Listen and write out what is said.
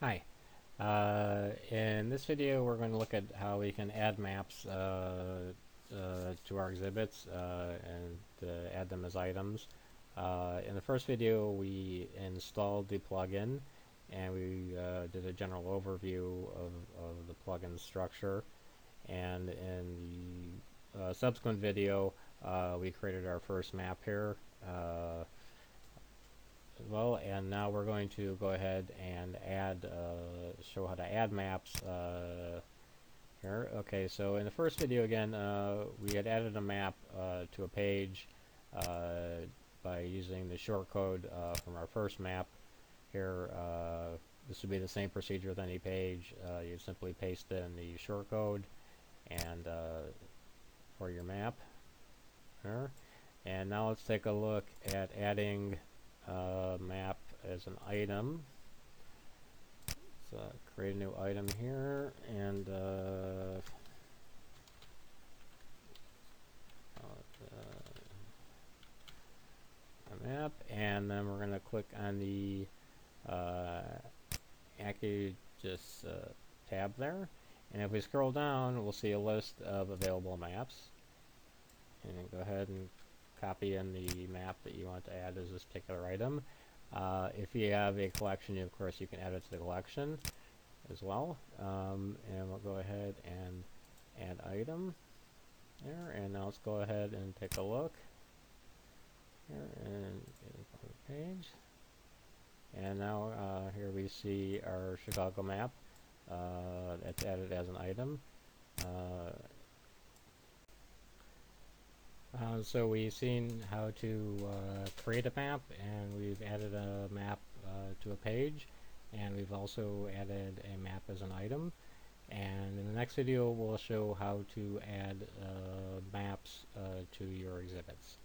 Hi. Uh, in this video we're going to look at how we can add maps uh, uh, to our exhibits uh, and uh, add them as items. Uh, in the first video we installed the plugin and we did a general overview of, of the plugin structure and in the subsequent video we created our first map here well and now we're going to go ahead and add uh, show how to add maps uh, here okay so in the first video again uh, we had added a map uh, to a page uh, by using the shortcode from our first map here this would be the same procedure with any page you simply paste in the shortcode and for your map here and now let's take a look at adding uh, map as an item. So create a new item here and uh, a map and then we're going to click on the uh, uh, tab there and if we scroll down we'll see a list of available maps and go ahead and copy in the map that you want to add as this particular item. Uh, if you have a collection, of course, you can add it to the collection as well. Um, and we'll go ahead and add item there. And now let's go ahead and take a look here and get on the page. And now uh, here we see our Chicago map uh, that's added as an item. Uh, uh, so we've seen how to uh, create a map and we've added a map uh, to a page and we've also added a map as an item and in the next video we'll show how to add uh, maps uh, to your exhibits.